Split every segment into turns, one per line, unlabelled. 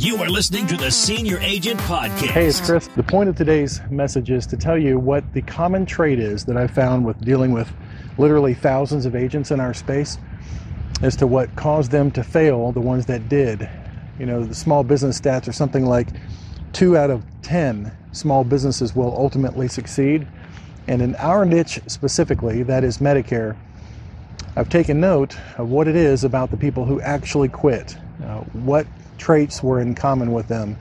You are listening to the Senior Agent Podcast.
Hey, it's Chris. The point of today's message is to tell you what the common trait is that I've found with dealing with literally thousands of agents in our space as to what caused them to fail, the ones that did. You know, the small business stats are something like two out of 10 small businesses will ultimately succeed. And in our niche specifically, that is Medicare, I've taken note of what it is about the people who actually quit. Uh, what traits were in common with them.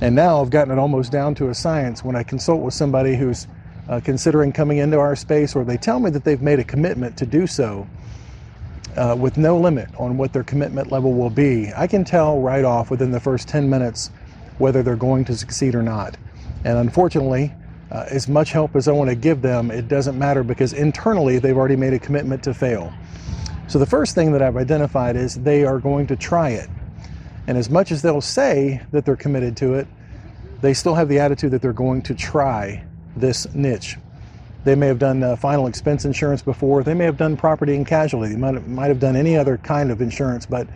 And now I've gotten it almost down to a science when I consult with somebody who's uh, considering coming into our space or they tell me that they've made a commitment to do so uh, with no limit on what their commitment level will be. I can tell right off within the first 10 minutes whether they're going to succeed or not. And unfortunately, uh, as much help as I want to give them, it doesn't matter because internally they've already made a commitment to fail. So the first thing that I've identified is they are going to try it. And as much as they'll say that they're committed to it, they still have the attitude that they're going to try this niche. They may have done uh, final expense insurance before. They may have done property and casualty. They might have, might have done any other kind of insurance. But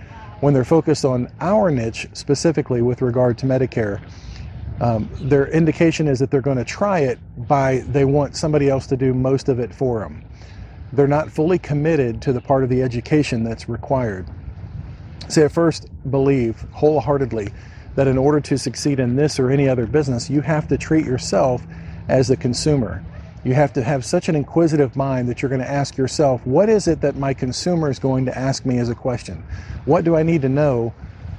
when they're focused on our niche specifically with regard to Medicare, um, their indication is that they're going to try it by they want somebody else to do most of it for them. They're not fully committed to the part of the education that's required. See, I first believe wholeheartedly that in order to succeed in this or any other business, you have to treat yourself as the consumer. You have to have such an inquisitive mind that you're going to ask yourself, what is it that my consumer is going to ask me as a question? What do I need to know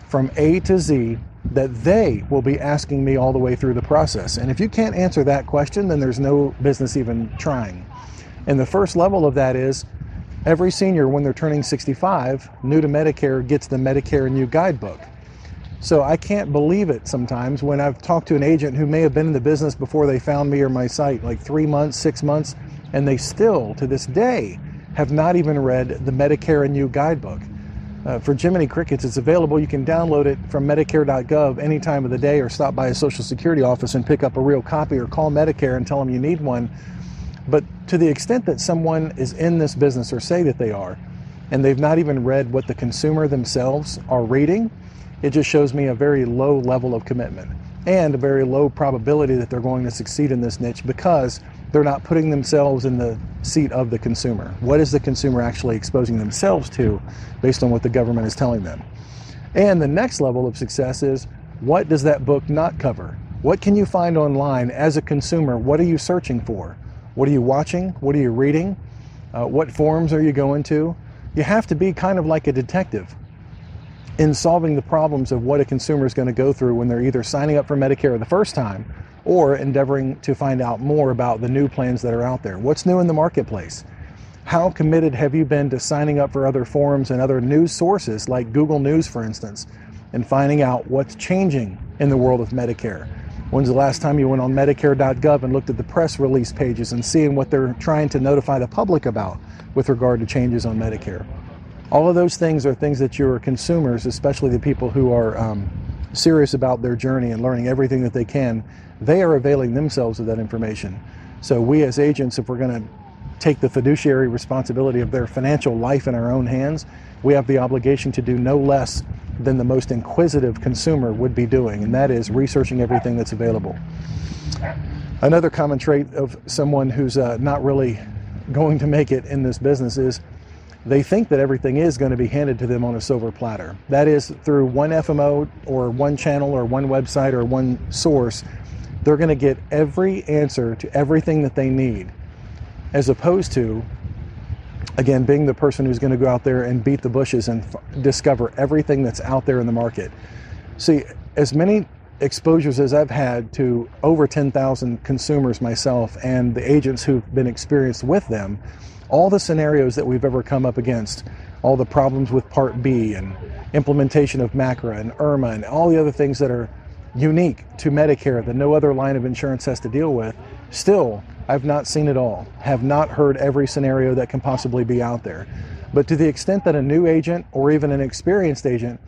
from A to Z that they will be asking me all the way through the process? And if you can't answer that question, then there's no business even trying. And the first level of that is Every senior, when they're turning 65, new to Medicare, gets the Medicare and You Guidebook. So I can't believe it sometimes when I've talked to an agent who may have been in the business before they found me or my site, like three months, six months, and they still, to this day, have not even read the Medicare and You Guidebook. Uh, for Jiminy Crickets, it's available. You can download it from Medicare.gov any time of the day or stop by a Social Security office and pick up a real copy or call Medicare and tell them you need one. But to the extent that someone is in this business or say that they are, and they've not even read what the consumer themselves are reading, it just shows me a very low level of commitment and a very low probability that they're going to succeed in this niche because they're not putting themselves in the seat of the consumer. What is the consumer actually exposing themselves to based on what the government is telling them? And the next level of success is what does that book not cover? What can you find online as a consumer? What are you searching for? What are you watching? What are you reading? Uh, what forums are you going to? You have to be kind of like a detective in solving the problems of what a consumer is going to go through when they're either signing up for Medicare the first time or endeavoring to find out more about the new plans that are out there. What's new in the marketplace? How committed have you been to signing up for other forums and other news sources like Google News, for instance, and finding out what's changing in the world of Medicare? When's the last time you went on Medicare.gov and looked at the press release pages and seeing what they're trying to notify the public about with regard to changes on Medicare? All of those things are things that your consumers, especially the people who are um, serious about their journey and learning everything that they can, they are availing themselves of that information. So, we as agents, if we're going to take the fiduciary responsibility of their financial life in our own hands, we have the obligation to do no less than the most inquisitive consumer would be doing, and that is researching everything that's available. Another common trait of someone who's uh, not really going to make it in this business is they think that everything is going to be handed to them on a silver platter. That is, through one FMO or one channel or one website or one source, they're going to get every answer to everything that they need, as opposed to again, being the person who's going to go out there and beat the bushes and f- discover everything that's out there in the market. See, as many exposures as I've had to over 10,000 consumers myself and the agents who've been experienced with them, all the scenarios that we've ever come up against, all the problems with Part B and implementation of MACRA and IRMAA and all the other things that are unique to Medicare that no other line of insurance has to deal with, still I've not seen it all, have not heard every scenario that can possibly be out there. But to the extent that a new agent or even an experienced agent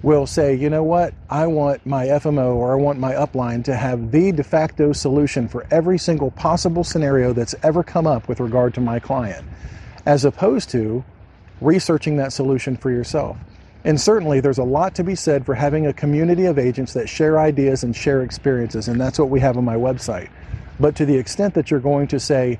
will say, you know what, I want my FMO or I want my upline to have the de facto solution for every single possible scenario that's ever come up with regard to my client, as opposed to researching that solution for yourself. And certainly, there's a lot to be said for having a community of agents that share ideas and share experiences, and that's what we have on my website. But to the extent that you're going to say,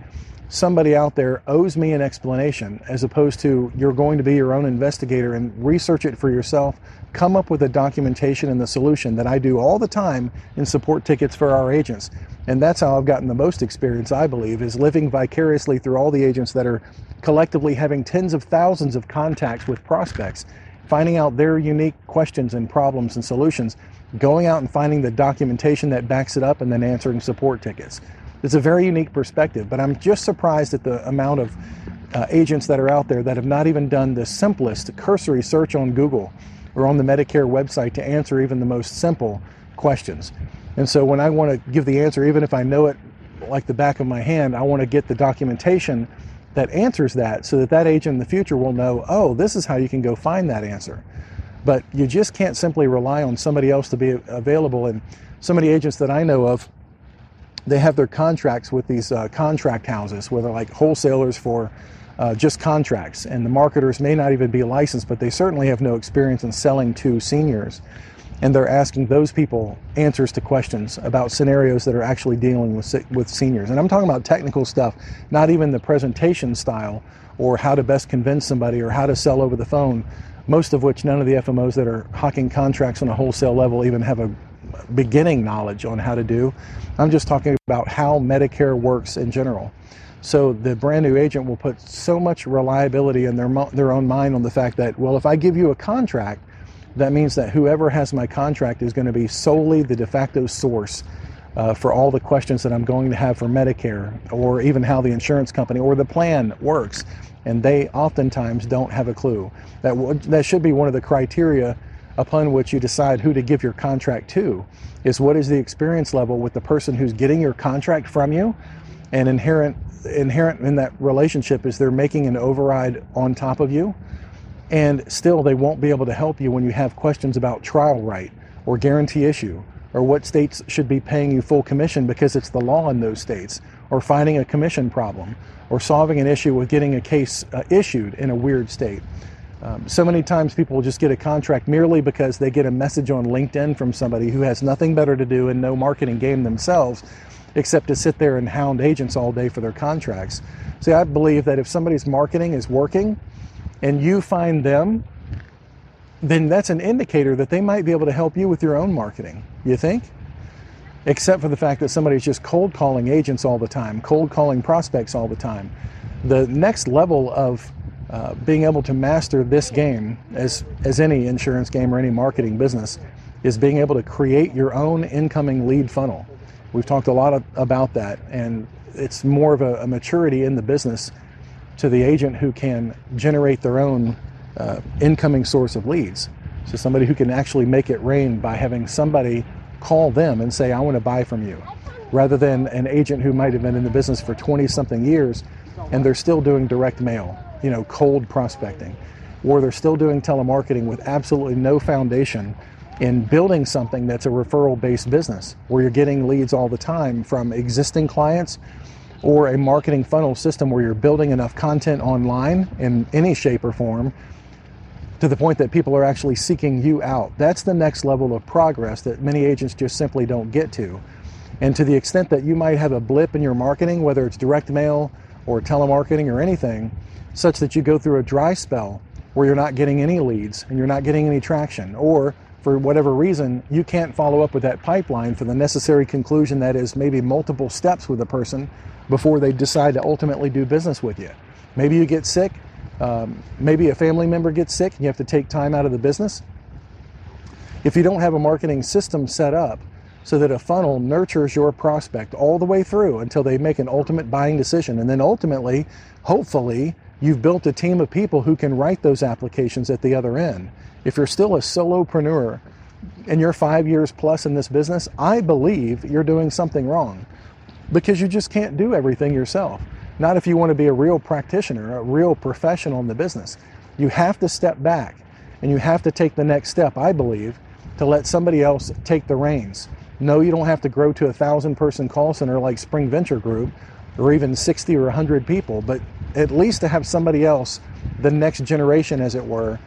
somebody out there owes me an explanation, as opposed to you're going to be your own investigator and research it for yourself, come up with the documentation and the solution that I do all the time in support tickets for our agents. And that's how I've gotten the most experience, I believe, is living vicariously through all the agents that are collectively having tens of thousands of contacts with prospects, finding out their unique questions and problems and solutions, going out and finding the documentation that backs it up, and then answering support tickets. It's a very unique perspective, but I'm just surprised at the amount of uh, agents that are out there that have not even done the simplest cursory search on Google or on the Medicare website to answer even the most simple questions. And so when I want to give the answer, even if I know it like the back of my hand, I want to get the documentation that answers that so that that agent in the future will know, oh, this is how you can go find that answer. But you just can't simply rely on somebody else to be available. And so many agents that I know of they have their contracts with these uh, contract houses where they're like wholesalers for uh, just contracts. And the marketers may not even be licensed, but they certainly have no experience in selling to seniors. And they're asking those people answers to questions about scenarios that are actually dealing with, with seniors. And I'm talking about technical stuff, not even the presentation style or how to best convince somebody or how to sell over the phone, most of which none of the FMOs that are hawking contracts on a wholesale level even have a beginning knowledge on how to do. I'm just talking about how Medicare works in general. So the brand new agent will put so much reliability in their their own mind on the fact that well, if I give you a contract, that means that whoever has my contract is going to be solely the de facto source uh, for all the questions that I'm going to have for Medicare, or even how the insurance company or the plan works. And they oftentimes don't have a clue. That w- that should be one of the criteria upon which you decide who to give your contract to is what is the experience level with the person who's getting your contract from you and inherent inherent in that relationship is they're making an override on top of you and still they won't be able to help you when you have questions about trial right or guarantee issue or what states should be paying you full commission because it's the law in those states or finding a commission problem or solving an issue with getting a case uh, issued in a weird state um, so many times people just get a contract merely because they get a message on LinkedIn from somebody who has nothing better to do and no marketing game themselves except to sit there and hound agents all day for their contracts. See, I believe that if somebody's marketing is working and you find them, then that's an indicator that they might be able to help you with your own marketing. You think? Except for the fact that somebody's just cold calling agents all the time, cold calling prospects all the time. The next level of uh, being able to master this game, as, as any insurance game or any marketing business, is being able to create your own incoming lead funnel. We've talked a lot of, about that, and it's more of a, a, maturity in the business to the agent who can generate their own uh, incoming source of leads. So, somebody who can actually make it rain by having somebody call them and say, I want to buy from you, rather than an agent who might have been in the business for 20 something years and they're still doing direct mail you know, cold prospecting, or they're still doing telemarketing with absolutely no foundation in building something that's a referral based business where you're getting leads all the time from existing clients or a marketing funnel system where you're building enough content online in any shape or form to the point that people are actually seeking you out. That's the next level of progress that many agents just simply don't get to. And to the extent that you might have a blip in your marketing, whether it's direct mail or telemarketing or anything, such that you go through a dry spell where you're not getting any leads and you're not getting any traction, or for whatever reason, you can't follow up with that pipeline for the necessary conclusion that is maybe multiple steps with a person before they decide to ultimately do business with you. Maybe you get sick, um, maybe a family member gets sick and you have to take time out of the business. If you don't have a marketing system set up so that a funnel nurtures your prospect all the way through until they make an ultimate buying decision, and then ultimately, hopefully, you've built a team of people who can write those applications at the other end. If you're still a solopreneur and you're five years plus in this business, I believe you're doing something wrong because you just can't do everything yourself. Not if you want to be a real practitioner, a real professional in the business. You have to step back and you have to take the next step, I believe, to let somebody else take the reins. No, you don't have to grow to a thousand person call center like Spring Venture Group or even 60 or 100 people, but at least to have somebody else, the next generation as it were,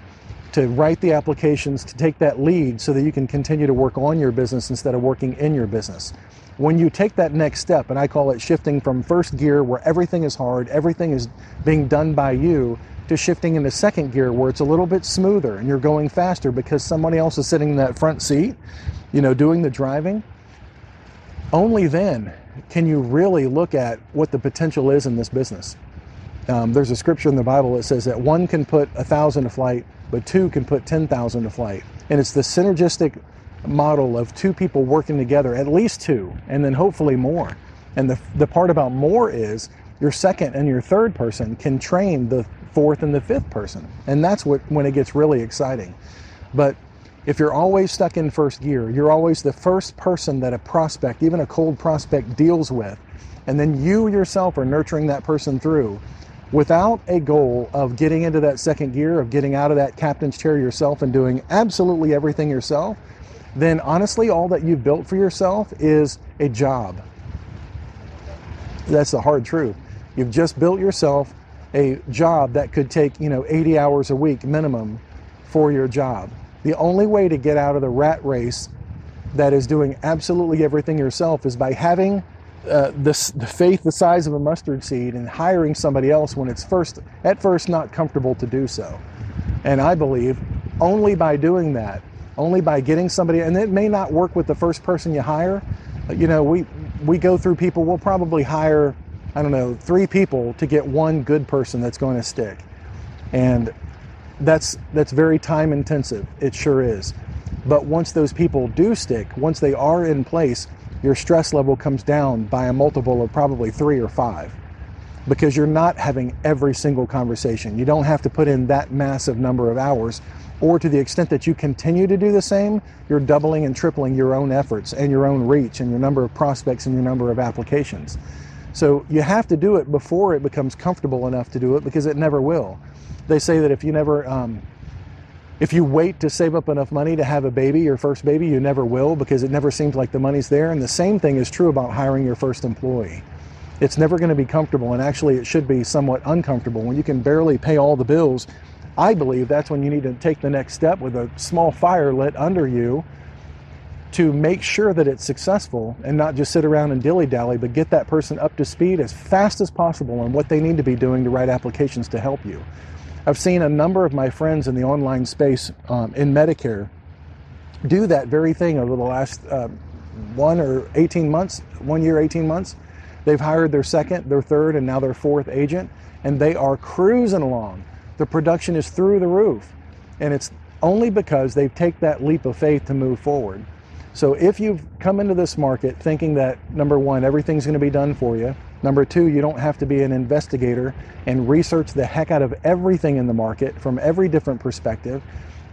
to write the applications, to take that lead so that you can continue to work on your business instead of working in your business. When you take that next step, and I call it shifting from first gear where everything is hard, everything is being done by you, to shifting into second gear where it's a little bit smoother and you're going faster because somebody else is sitting in that front seat, you know, doing the driving, only then can you really look at what the potential is in this business. Um, there's a scripture in the Bible that says that one can put a thousand to flight, but two can put 10,000 to flight. And it's the synergistic model of two people working together, at least two, and then hopefully more. And the, the part about more is your second and your third person can train the fourth and the fifth person. And that's what when it gets really exciting. But if you're always stuck in first gear, you're always the first person that a prospect, even a cold prospect, deals with, and then you yourself are nurturing that person through without a goal of getting into that second gear, of getting out of that captain's chair yourself and doing absolutely everything yourself, then honestly, all that you've built for yourself is a job. That's the hard truth. You've just built yourself a job that could take, you know, 80 hours a week minimum for your job. The only way to get out of the rat race that is doing absolutely everything yourself is by having uh, this, the faith the size of a mustard seed and hiring somebody else when it's first at first not comfortable to do so. And I believe only by doing that, only by getting somebody, and it may not work with the first person you hire. You know, we we go through people. We'll probably hire I don't know, three people to get one good person that's going to stick. And that's that's very time intensive. It sure is. But once those people do stick, once they are in place, your stress level comes down by a multiple of probably 3 or 5 because you're not having every single conversation. You don't have to put in that massive number of hours or to the extent that you continue to do the same, you're doubling and tripling your own efforts and your own reach and your number of prospects and your number of applications. So you have to do it before it becomes comfortable enough to do it because it never will. They say that if you never, um, if you wait to save up enough money to have a baby, your first baby, you never will because it never seems like the money's there. And the same thing is true about hiring your first employee. It's never going to be comfortable, and actually, it should be somewhat uncomfortable. When you can barely pay all the bills, I believe that's when you need to take the next step with a small fire lit under you to make sure that it's successful and not just sit around and dilly dally, but get that person up to speed as fast as possible on what they need to be doing to write applications to help you. I've seen a number of my friends in the online space um, in Medicare do that very thing over the last uh, one or 18 months, one year, 18 months. They've hired their second, their third, and now their fourth agent, and they are cruising along. The production is through the roof, and it's only because they take that leap of faith to move forward. So if you've come into this market thinking that number one, everything's going to be done for you, number two, you don't have to be an investigator and research the heck out of everything in the market from every different perspective,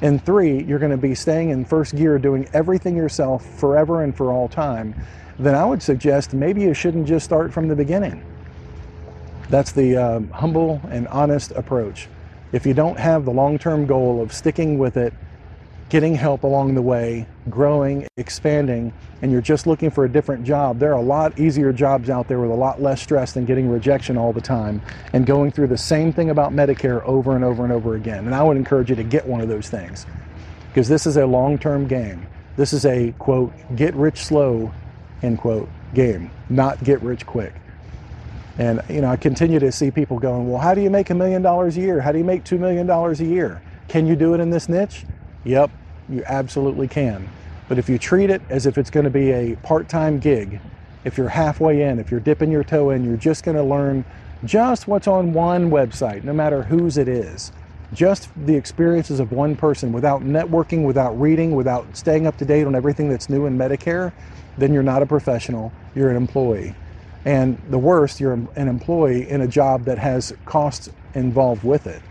and three, you're going to be staying in first gear doing everything yourself forever and for all time, then I would suggest maybe you shouldn't just start from the beginning. That's the um, humble and honest approach. If you don't have the long term goal of sticking with it getting help along the way, growing, expanding, and you're just looking for a different job, there are a lot easier jobs out there with a lot less stress than getting rejection all the time and going through the same thing about Medicare over and over and over again. And I would encourage you to get one of those things because this is a long term game. This is a quote, get rich slow, end quote, game, not get rich quick. And you know, I continue to see people going, well, how do you make a million dollars a year? How do you make two million dollars a year? Can you do it in this niche? Yep, you absolutely can. But if you treat it as if it's going to be a part time gig, if you're halfway in, if you're dipping your toe in, you're just going to learn just what's on one website, no matter whose it is. Just the experiences of one person without networking, without reading, without staying up to date on everything that's new in Medicare, then you're not a professional, you're an employee. And the worst, you're an employee in a job that has costs involved with it.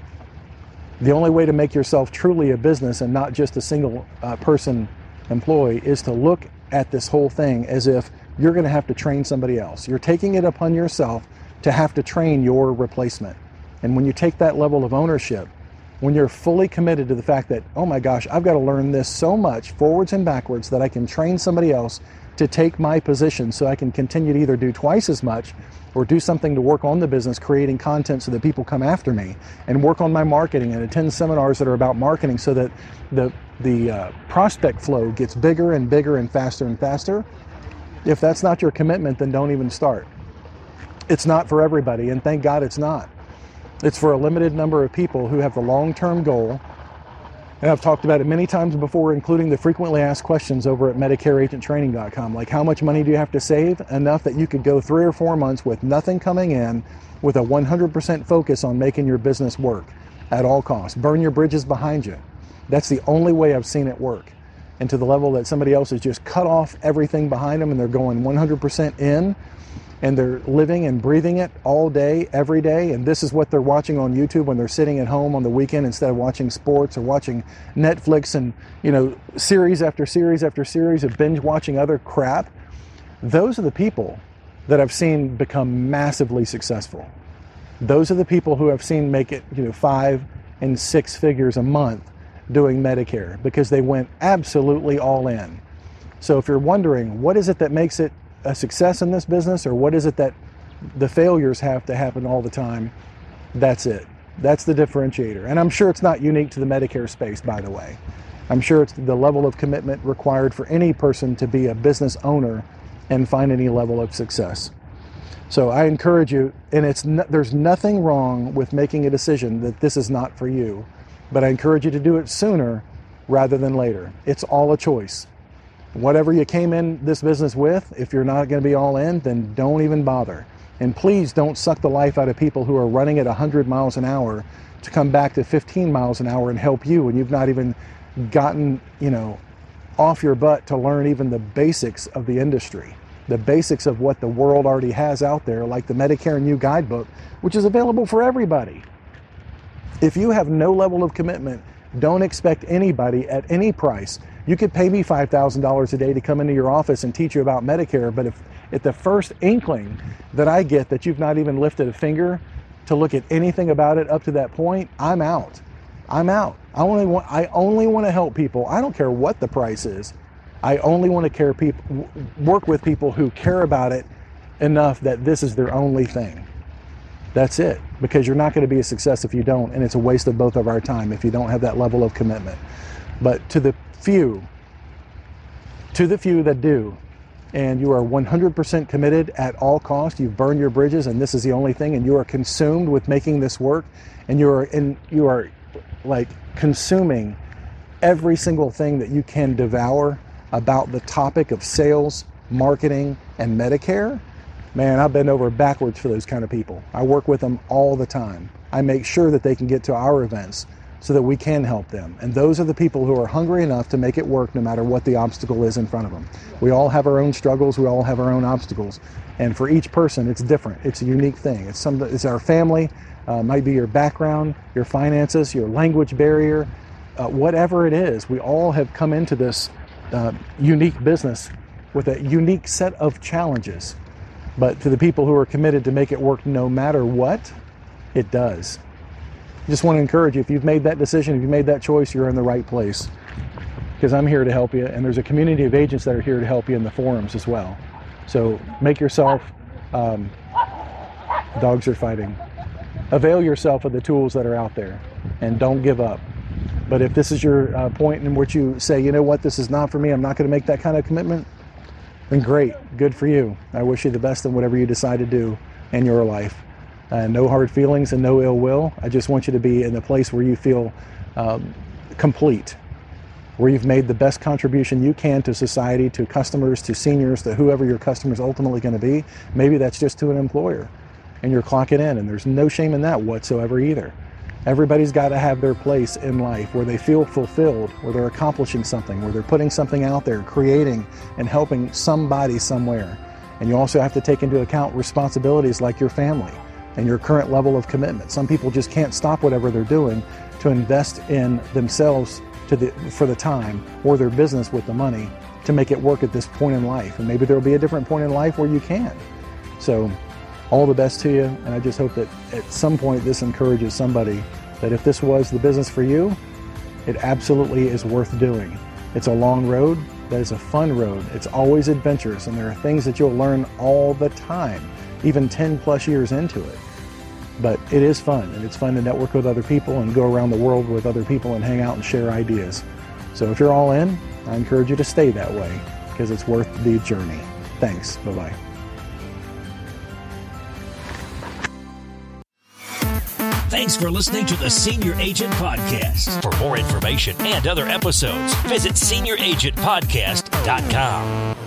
The only way to make yourself truly a business and not just a single uh, person employee is to look at this whole thing as if you're going to have to train somebody else. You're taking it upon yourself to have to train your replacement. And when you take that level of ownership, when you're fully committed to the fact that, oh my gosh, I've got to learn this so much forwards and backwards that I can train somebody else to take my position so I can continue to either do twice as much or do something to work on the business, creating content so that people come after me and work on my marketing and attend seminars that are about marketing so that the, the uh, prospect flow gets bigger and bigger and faster and faster. If that's not your commitment, then don't even start. It's not for everybody, and thank God it's not. It's for a limited number of people who have the long term goal and I've talked about it many times before, including the frequently asked questions over at MedicareAgentTraining.com. Like, how much money do you have to save? Enough that you could go three or four months with nothing coming in with a 100% focus on making your business work at all costs. Burn your bridges behind you. That's the only way I've seen it work. And to the level that somebody else has just cut off everything behind them and they're going 100% in and they're living and breathing it all day, every day. And this is what they're watching on YouTube when they're sitting at home on the weekend instead of watching sports or watching Netflix and, you know, series after series after series of binge watching other crap. Those are the people that I've seen become massively successful. Those are the people who I've seen make it, you know, five and six figures a month doing Medicare because they went absolutely all in. So if you're wondering what is it that makes it a success in this business or what is it that the failures have to happen all the time? That's it. That's the differentiator. And I'm sure it's not unique to the Medicare space, by the way. I'm sure it's the level of commitment required for any person to be a business owner and find any level of success. So I encourage you, and it's no, there's nothing wrong with making a decision that this is not for you, but I encourage you to do it sooner rather than later. It's all a choice whatever you came in this business with, if you're not going to be all in, then don't even bother. And please don't suck the life out of people who are running at 100 miles an hour to come back to 15 miles an hour and help you when you've not even gotten, you know, off your butt to learn even the basics of the industry, the basics of what the world already has out there, like the Medicare and You guidebook, which is available for everybody. If you have no level of commitment, don't expect anybody at any price you could pay me $5,000 a day to come into your office and teach you about Medicare, but if at the first inkling that I get that you've not even lifted a finger to look at anything about it up to that point, I'm out. I'm out. I only want I only want to help people. I don't care what the price is. I only want to care people work with people who care about it enough that this is their only thing. That's it. Because you're not going to be a success if you don't, and it's a waste of both of our time if you don't have that level of commitment. But to the few, to the few that do, and you are 100% committed at all cost, you've burned your bridges, and this is the only thing, and you are consumed with making this work, and you are in, you are like consuming every single thing that you can devour about the topic of sales, marketing, and Medicare. Man, I bend over backwards for those kind of people. I work with them all the time. I make sure that they can get to our events so that we can help them. And those are the people who are hungry enough to make it work no matter what the obstacle is in front of them. We all have our own struggles, we all have our own obstacles. And for each person, it's different. It's a unique thing. It's some it's our family, uh, might be your background, your finances, your language barrier, uh, whatever it is. We all have come into this uh, unique business with a unique set of challenges. But to the people who are committed to make it work no matter what, it does just want to encourage you if you've made that decision, if you've made that choice, you're in the right place. Because I'm here to help you, and there's a community of agents that are here to help you in the forums as well. So make yourself, um, dogs are fighting. Avail yourself of the tools that are out there and don't give up. But if this is your uh, point in which you say, you know what, this is not for me, I'm not going to make that kind of commitment, then great, good for you. I wish you the best in whatever you decide to do in your life uh, no hard feelings and no ill will. I just want you to be in the place where you feel um, complete, where you've made the best contribution you can to society, to customers, to seniors, to whoever your customer is ultimately going to be. Maybe that's just to an employer, and you're clocking in, and there's no shame in that whatsoever either. Everybody's got to have their place in life where they feel fulfilled, where they're accomplishing something, where they're putting something out there, creating and helping somebody somewhere. And you also have to take into account responsibilities like your family and your current level of commitment. Some people just can't stop whatever they're doing to invest in themselves to the, for the time or their business with the money to make it work at this point in life. And maybe there'll be a different point in life where you can. So, all the best to you. And I just hope that at some point this encourages somebody that if this was the business for you, it absolutely is worth doing. It's a long road, That is a fun road. It's always adventurous, and there are things that you'll learn all the time, even 10 plus years into it. But it is fun, and it's fun to network with other people and go around the world with other people and hang out and share ideas. So if you're all in, I encourage you to stay that way because it's worth the journey. Thanks. Bye bye.
Thanks for listening to the Senior Agent Podcast. For more information and other episodes, visit senioragentpodcast.com.